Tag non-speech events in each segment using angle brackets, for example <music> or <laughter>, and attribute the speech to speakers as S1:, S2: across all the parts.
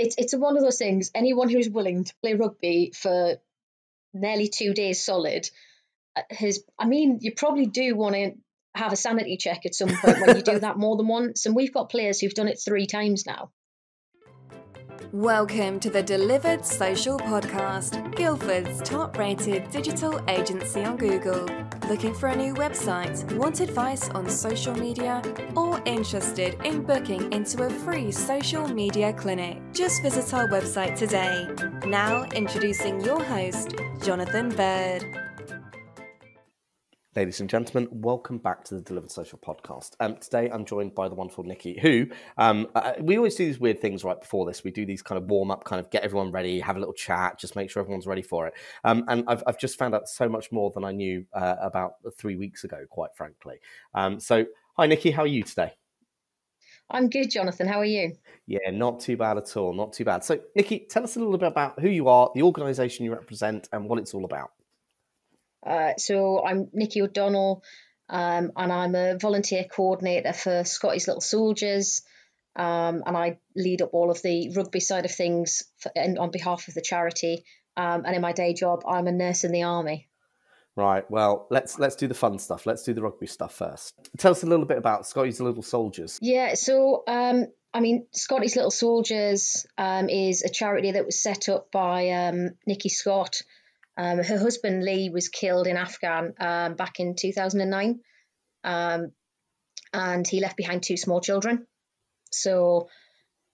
S1: it's it's one of those things. Anyone who's willing to play rugby for nearly two days solid uh, has. I mean, you probably do want to have a sanity check at some point when you do <laughs> that more than once. And we've got players who've done it three times now.
S2: Welcome to the Delivered Social Podcast, Guildford's top rated digital agency on Google. Looking for a new website, want advice on social media, or interested in booking into a free social media clinic? Just visit our website today. Now, introducing your host, Jonathan Bird.
S3: Ladies and gentlemen, welcome back to the Delivered Social podcast. Um, today I'm joined by the wonderful Nikki, who um, uh, we always do these weird things right before this. We do these kind of warm up, kind of get everyone ready, have a little chat, just make sure everyone's ready for it. Um, and I've, I've, just found out so much more than I knew uh, about three weeks ago, quite frankly. Um, so, hi, Nikki, how are you today?
S1: I'm good, Jonathan. How are you?
S3: Yeah, not too bad at all. Not too bad. So, Nikki, tell us a little bit about who you are, the organisation you represent, and what it's all about.
S1: Uh, so I'm Nikki O'Donnell, um, and I'm a volunteer coordinator for Scotty's Little Soldiers. Um, and I lead up all of the rugby side of things for, on behalf of the charity. Um, and in my day job, I'm a nurse in the army.
S3: Right. Well, let's let's do the fun stuff. Let's do the rugby stuff first. Tell us a little bit about Scotty's Little Soldiers.
S1: Yeah. So, um, I mean, Scotty's Little Soldiers um, is a charity that was set up by um, Nikki Scott um, her husband Lee was killed in Afghan um, back in 2009, um, and he left behind two small children. So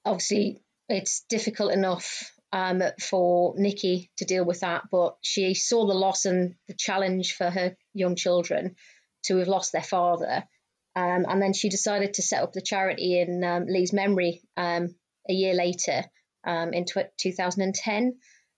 S1: obviously, it's difficult enough um, for Nikki to deal with that, but she saw the loss and the challenge for her young children to have lost their father. Um, and then she decided to set up the charity in um, Lee's memory a year later in t- 2010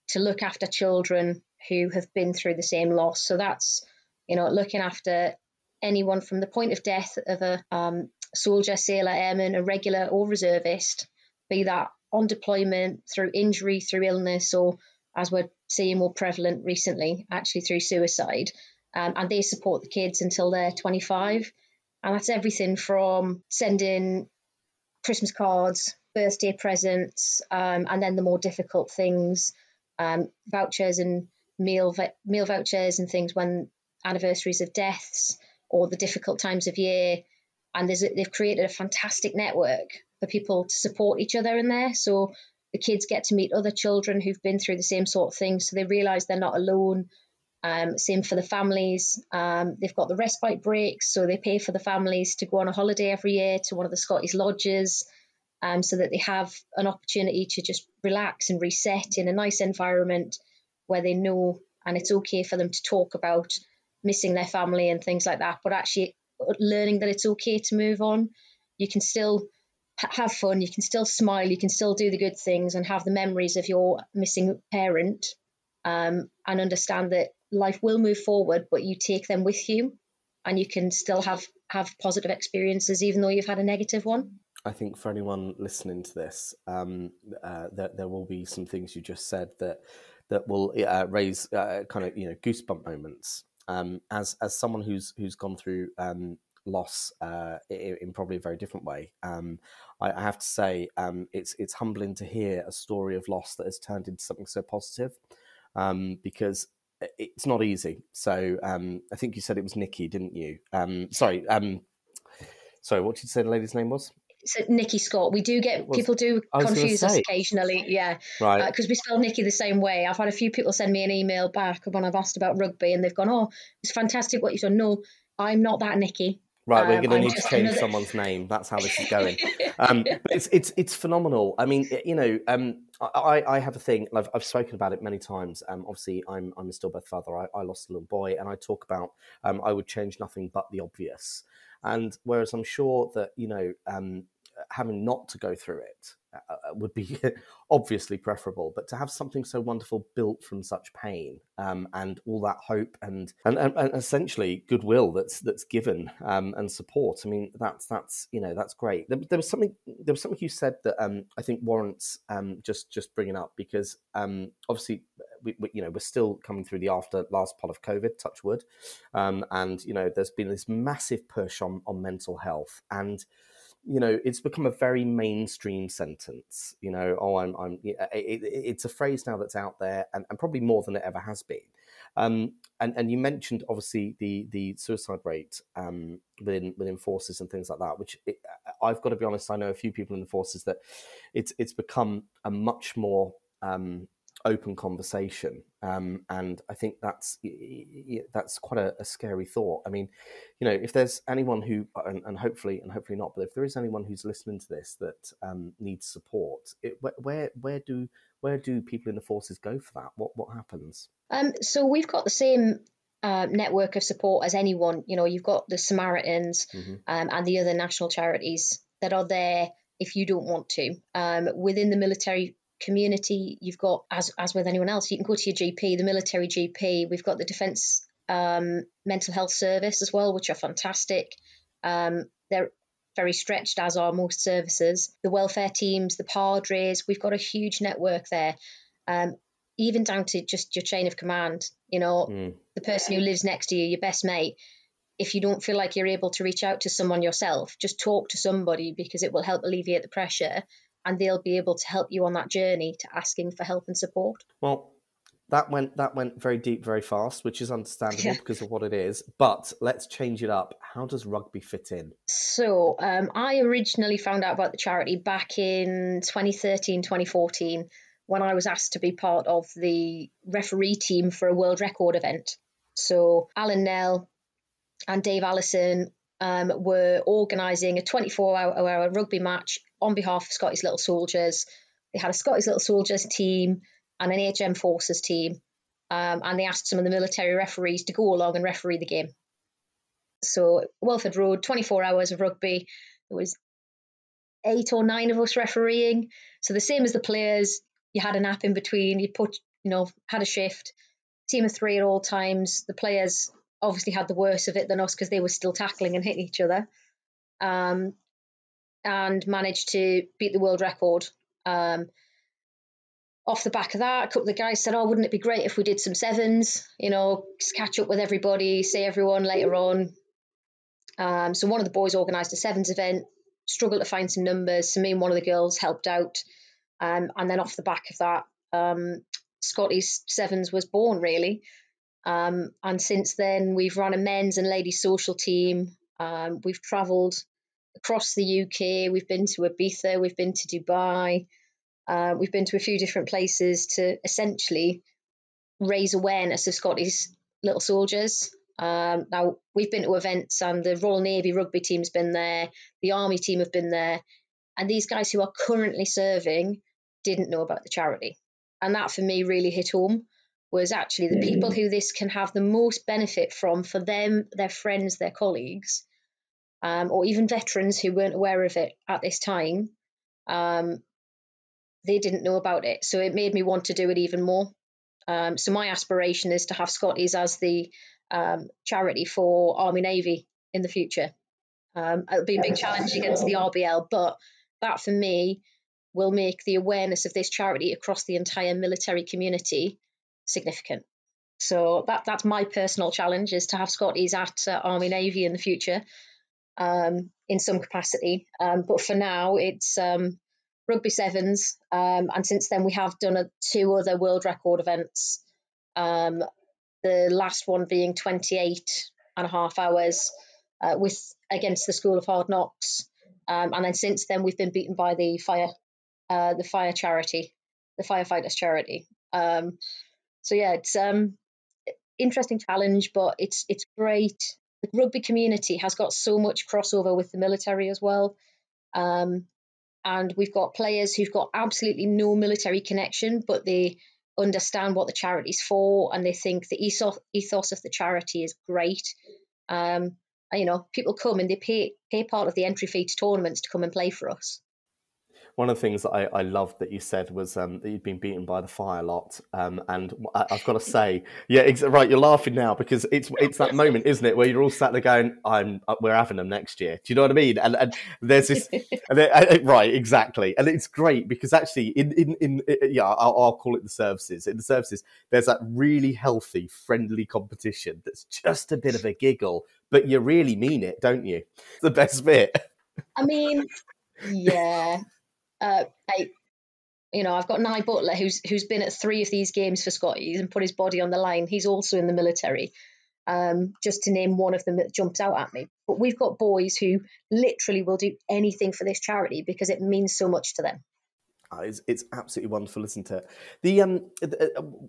S1: to look after children who have been through the same loss. So that's, you know, looking after anyone from the point of death of a um, soldier, sailor, airman, a regular or reservist, be that on deployment, through injury, through illness, or as we're seeing more prevalent recently, actually through suicide. Um, and they support the kids until they're 25. And that's everything from sending Christmas cards, birthday presents, um, and then the more difficult things, um, vouchers and meal meal vouchers and things when anniversaries of deaths or the difficult times of year. And they've created a fantastic network for people to support each other in there. So the kids get to meet other children who've been through the same sort of things, so they realise they're not alone. Um, same for the families. Um, they've got the respite breaks, so they pay for the families to go on a holiday every year to one of the Scottish lodges, um, so that they have an opportunity to just relax and reset in a nice environment where they know and it's okay for them to talk about missing their family and things like that, but actually learning that it's okay to move on. You can still have fun, you can still smile, you can still do the good things and have the memories of your missing parent um, and understand that life will move forward, but you take them with you and you can still have, have positive experiences even though you've had a negative one.
S3: I think for anyone listening to this, um, uh, there, there will be some things you just said that that will uh, raise uh, kind of you know goosebump moments. Um, as as someone who's who's gone through um, loss uh, in, probably a very different way, um, I, I, have to say um, it's it's humbling to hear a story of loss that has turned into something so positive um, because it's not easy. So um, I think you said it was Nikki, didn't you? sorry, sorry. What did you say the lady's name was?
S1: So Nikki Scott. We do get people do confuse us occasionally, yeah,
S3: right?
S1: Because uh, we spell Nikki the same way. I've had a few people send me an email back when I've asked about rugby, and they've gone, "Oh, it's fantastic what you've done." No, I'm not that Nikki.
S3: Right, we're going to um, need to change another... someone's name. That's how this is going. <laughs> Um, it's it's it's phenomenal. I mean, you know, um, I, I have a thing. I've, I've spoken about it many times. Um, obviously, I'm I'm a stillbirth father. I, I lost a little boy, and I talk about um, I would change nothing but the obvious. And whereas I'm sure that you know um, having not to go through it uh, uh, uh would be <laughs> obviously preferable, but to have something so wonderful built from such pain um, and all that hope and, and, and essentially goodwill that's that's given um, and support. I mean, that's that's you know that's great. There, there was something there was something you said that um, I think warrants um, just just bringing up because um, obviously we, we, you know we're still coming through the after last part of COVID, touch wood, um, and you know there's been this massive push on on mental health and you know, it's become a very mainstream sentence. You know, oh, I'm, I'm. It, it, it's a phrase now that's out there, and, and probably more than it ever has been. Um, and and you mentioned obviously the the suicide rate um, within within forces and things like that. Which it, I've got to be honest, I know a few people in the forces that it's it's become a much more um, open conversation, um, and I think that's that's quite a, a, scary thought. I mean, you know, if there's anyone who, and, and, hopefully, and hopefully not, but if there is anyone who's listening to this that um, needs support, it, where where do where do people in the forces go for that? What what happens?
S1: Um, so we've got the same uh, network of support as anyone. You know, you've got the Samaritans mm-hmm. um, and the other national charities that are there if you don't want to. Um, within the military community, you've got, as, as with anyone else, you can go to your GP, the military GP. We've got the Defence um, Mental Health Service as well, which are fantastic. Um, they're very stretched, as are most services. The welfare teams, the padres, we've got a huge network there. Um, even down to just your chain of command, you know, mm. the person who lives next to you, your best mate. If you don't feel like you're able to reach out to someone yourself, just talk to somebody because it will help alleviate the pressure and they'll be able to help you on that journey to asking for help and support.
S3: Well, that went that went very deep very fast which is understandable yeah. because of what it is but let's change it up how does rugby fit in
S1: so um, i originally found out about the charity back in 2013 2014 when i was asked to be part of the referee team for a world record event so alan nell and dave allison um, were organising a 24 hour rugby match on behalf of Scotty's Little Soldiers. They had a Scotty's Little Soldiers team and an HM Forces team, um, and they asked some of the military referees to go along and referee the game. So Welford Road, 24 hours of rugby. There was eight or nine of us refereeing. So the same as the players, you had a nap in between. You put, you know, had a shift. Team of three at all times. The players obviously had the worst of it than us because they were still tackling and hitting each other. Um, and managed to beat the world record. Um, off the back of that, a couple of the guys said, "Oh, wouldn't it be great if we did some sevens? You know, catch up with everybody, see everyone later on." Um, so one of the boys organised a sevens event, struggled to find some numbers. So me and one of the girls helped out, um, and then off the back of that, um, Scotty's sevens was born really. Um, and since then, we've run a men's and ladies social team. Um, we've travelled across the UK. We've been to Ibiza, we've been to Dubai, uh, we've been to a few different places to essentially raise awareness of Scotty's little soldiers. Um, now we've been to events, and the Royal Navy rugby team's been there, the Army team have been there, and these guys who are currently serving didn't know about the charity, and that for me really hit home. Was actually the people who this can have the most benefit from for them, their friends, their colleagues, um, or even veterans who weren't aware of it at this time, um, they didn't know about it. So it made me want to do it even more. Um, so my aspiration is to have Scotties as the um, charity for Army Navy in the future. Um, it'll be a big challenge against the RBL, but that for me will make the awareness of this charity across the entire military community significant. So that that's my personal challenge is to have Scotties at uh, Army Navy in the future um, in some capacity. Um, but for now, it's um, rugby sevens, um, and since then we have done a, two other world record events. Um, the last one being 28 and a half hours uh, with against the School of Hard Knocks, um, and then since then we've been beaten by the fire, uh, the fire charity, the firefighters charity. So yeah, it's um interesting challenge, but it's it's great the rugby community has got so much crossover with the military as well. Um, and we've got players who've got absolutely no military connection, but they understand what the charity's for and they think the ethos, ethos of the charity is great. Um, you know, people come and they pay pay part of the entry fee to tournaments to come and play for us
S3: one of the things that I, I loved that you said was um, that you'd been beaten by the fire a lot, um, and I, have got to say, yeah, ex- right, you're laughing now because it's it's that moment, isn't it, where you're all sat there going, "I'm uh, we're having them next year." Do you know what I mean? And, and there's this, <laughs> and it, uh, right, exactly, and it's great because actually, in in, in yeah, I'll, I'll, call it the services. In the services, there's that really healthy, friendly competition that's just a bit of a giggle, but you really mean it, don't you? The best bit.
S1: I mean, yeah. Uh, I, you know, I've got Nye Butler, who's who's been at three of these games for Scotties and put his body on the line. He's also in the military. Um, just to name one of them that jumps out at me. But we've got boys who literally will do anything for this charity because it means so much to them.
S3: Oh, it's, it's absolutely wonderful, isn't it? The um,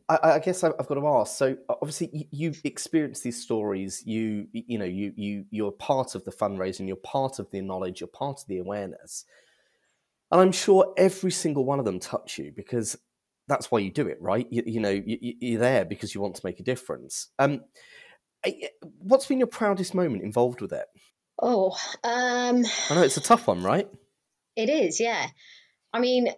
S3: I, I guess I've got to ask. So obviously, you, have experienced these stories. You, you know, you you you're part of the fundraising. You're part of the knowledge. You're part of the awareness. And I'm sure every single one of them touch you because that's why you do it, right? You, you know, you, are there because you want to make a difference. Um, what's been your proudest moment involved with it?
S1: Oh, um,
S3: I know it's a tough one, right?
S1: It is, yeah. I mean,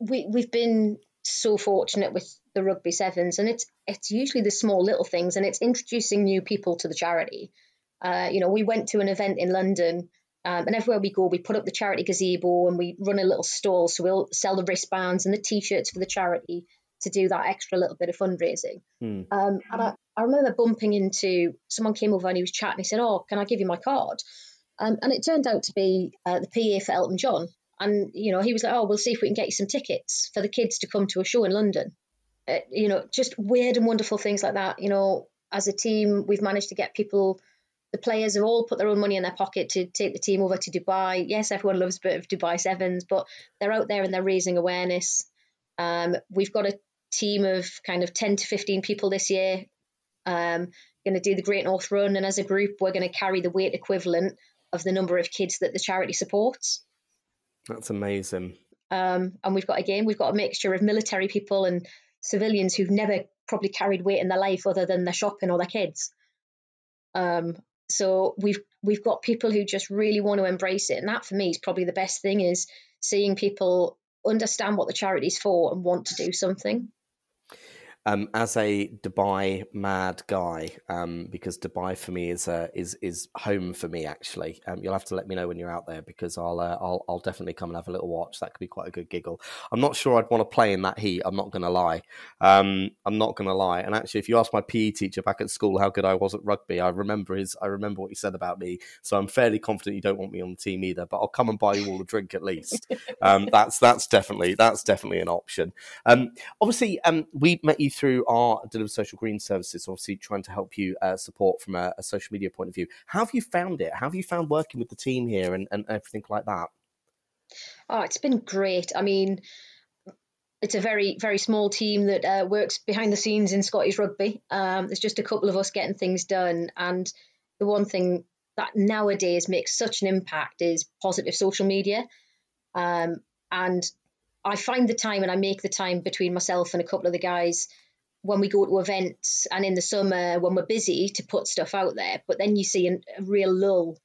S1: we we've been so fortunate with the rugby sevens, and it's it's usually the small little things, and it's introducing new people to the charity. Uh, you know, we went to an event in London, um, and everywhere we go, we put up the charity gazebo and we run a little stall. So we'll sell the wristbands and the t-shirts for the charity to do that extra little bit of fundraising. Mm. Um, and I, I remember bumping into someone came over and he was chatting. He said, "Oh, can I give you my card?" Um, and it turned out to be uh, the PA for Elton John. And you know, he was like, "Oh, we'll see if we can get you some tickets for the kids to come to a show in London." Uh, you know, just weird and wonderful things like that. You know, as a team, we've managed to get people. The players have all put their own money in their pocket to take the team over to Dubai. Yes, everyone loves a bit of Dubai Sevens, but they're out there and they're raising awareness. Um, we've got a team of kind of 10 to 15 people this year um, going to do the Great North Run, and as a group, we're going to carry the weight equivalent of the number of kids that the charity supports.
S3: That's amazing.
S1: Um, and we've got again, we've got a mixture of military people and civilians who've never probably carried weight in their life other than their shopping or their kids. Um, so we've we've got people who just really want to embrace it, and that for me is probably the best thing is seeing people understand what the charity's for and want to do something
S3: um, as a Dubai mad guy, um, because Dubai for me is uh, is is home for me. Actually, um, you'll have to let me know when you're out there because I'll uh, I'll I'll definitely come and have a little watch. That could be quite a good giggle. I'm not sure I'd want to play in that heat. I'm not going to lie. Um, I'm not going to lie. And actually, if you ask my PE teacher back at school how good I was at rugby, I remember his I remember what he said about me. So I'm fairly confident you don't want me on the team either. But I'll come and buy you all a drink at least. <laughs> Um, that's that's definitely that's definitely an option. Um, obviously, we met you through our Deliver Social Green services, obviously trying to help you uh, support from a, a, social media point of view. How have you found it? How have you found working with the team here and, and everything like that?
S1: Oh, it's been great. I mean, it's a very very small team that uh, works behind the scenes in Scotty's rugby. Um, there's just a couple of us getting things done, and the one thing that nowadays makes such an impact is positive social media. Um, and I find the time and I make the time between myself and a couple of the guys when we go to events and in the summer when we're busy to put stuff out there. But then you see a, real lull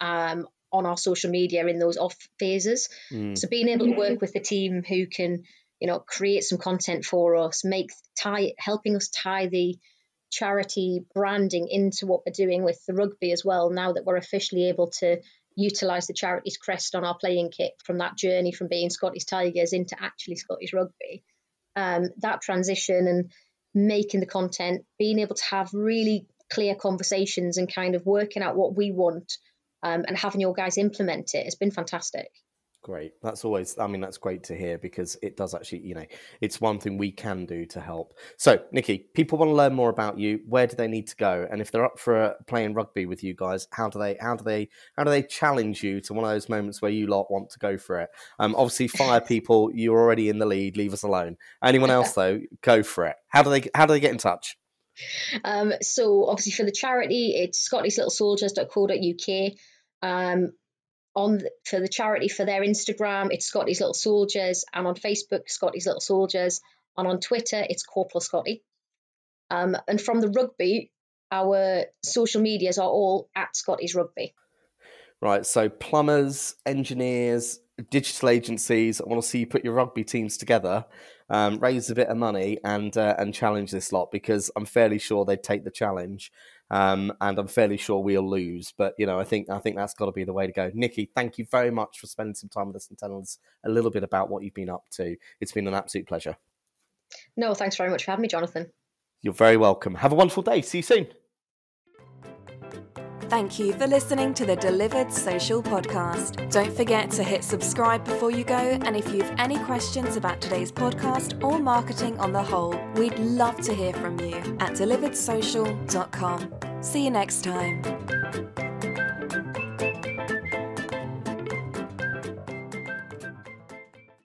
S1: um, on our social media in those off phases. Mm. So being able to work with a team who can, you know, create some content for us, make tie helping us tie the charity branding into what we're doing with the rugby as well. Now that we're officially able to utilize the charity's crest on our playing kit from that journey from being Scottish Tigers into actually Scotty's rugby. Um, that transition and making the content, being able to have really clear conversations and kind of working out what we want um, and having your guys implement it has been fantastic.
S3: Great. That's always, I mean, that's great to hear because it does actually, you know, it's one thing we can do to help. So, Nikki, people want to learn more about you. Where do they need to go? And if they're up for uh, playing rugby with you guys, how do they, how do they, how do they challenge you to one of those moments where you lot want to go for it? Um, obviously, fire <laughs> people, you're already in the lead. Leave us alone. Anyone else <laughs> though, go for it. How do they, how do they get in touch?
S1: Um, so obviously for the charity, it's scottyslittlesoldiers.co.uk. Um, on the, for the charity for their Instagram, it's Scotty's Little Soldiers, and on Facebook, Scotty's Little Soldiers, and on Twitter, it's Corporal Scotty. Um, and from the rugby, our social medias are all at Scotty's Rugby.
S3: Right, so plumbers, engineers, digital agencies. I want to see you put your rugby teams together, um, raise a bit of money, and uh, and challenge this lot because I'm fairly sure they'd take the challenge. Um, and I'm fairly sure we'll lose. But you know, I think I think that's got to be the way to go. Nikki, thank you very much for spending some time with us and telling us a little bit about what you've been up to. It's been an absolute pleasure.
S1: No, thanks very much for having me, Jonathan.
S3: You're very welcome. Have a wonderful day. See you soon.
S2: Thank you for listening to the Delivered Social Podcast. Don't forget to hit subscribe before you go, and if you have any questions about today's podcast or marketing on the whole, we'd love to hear from you at deliveredsocial.com. See you next time.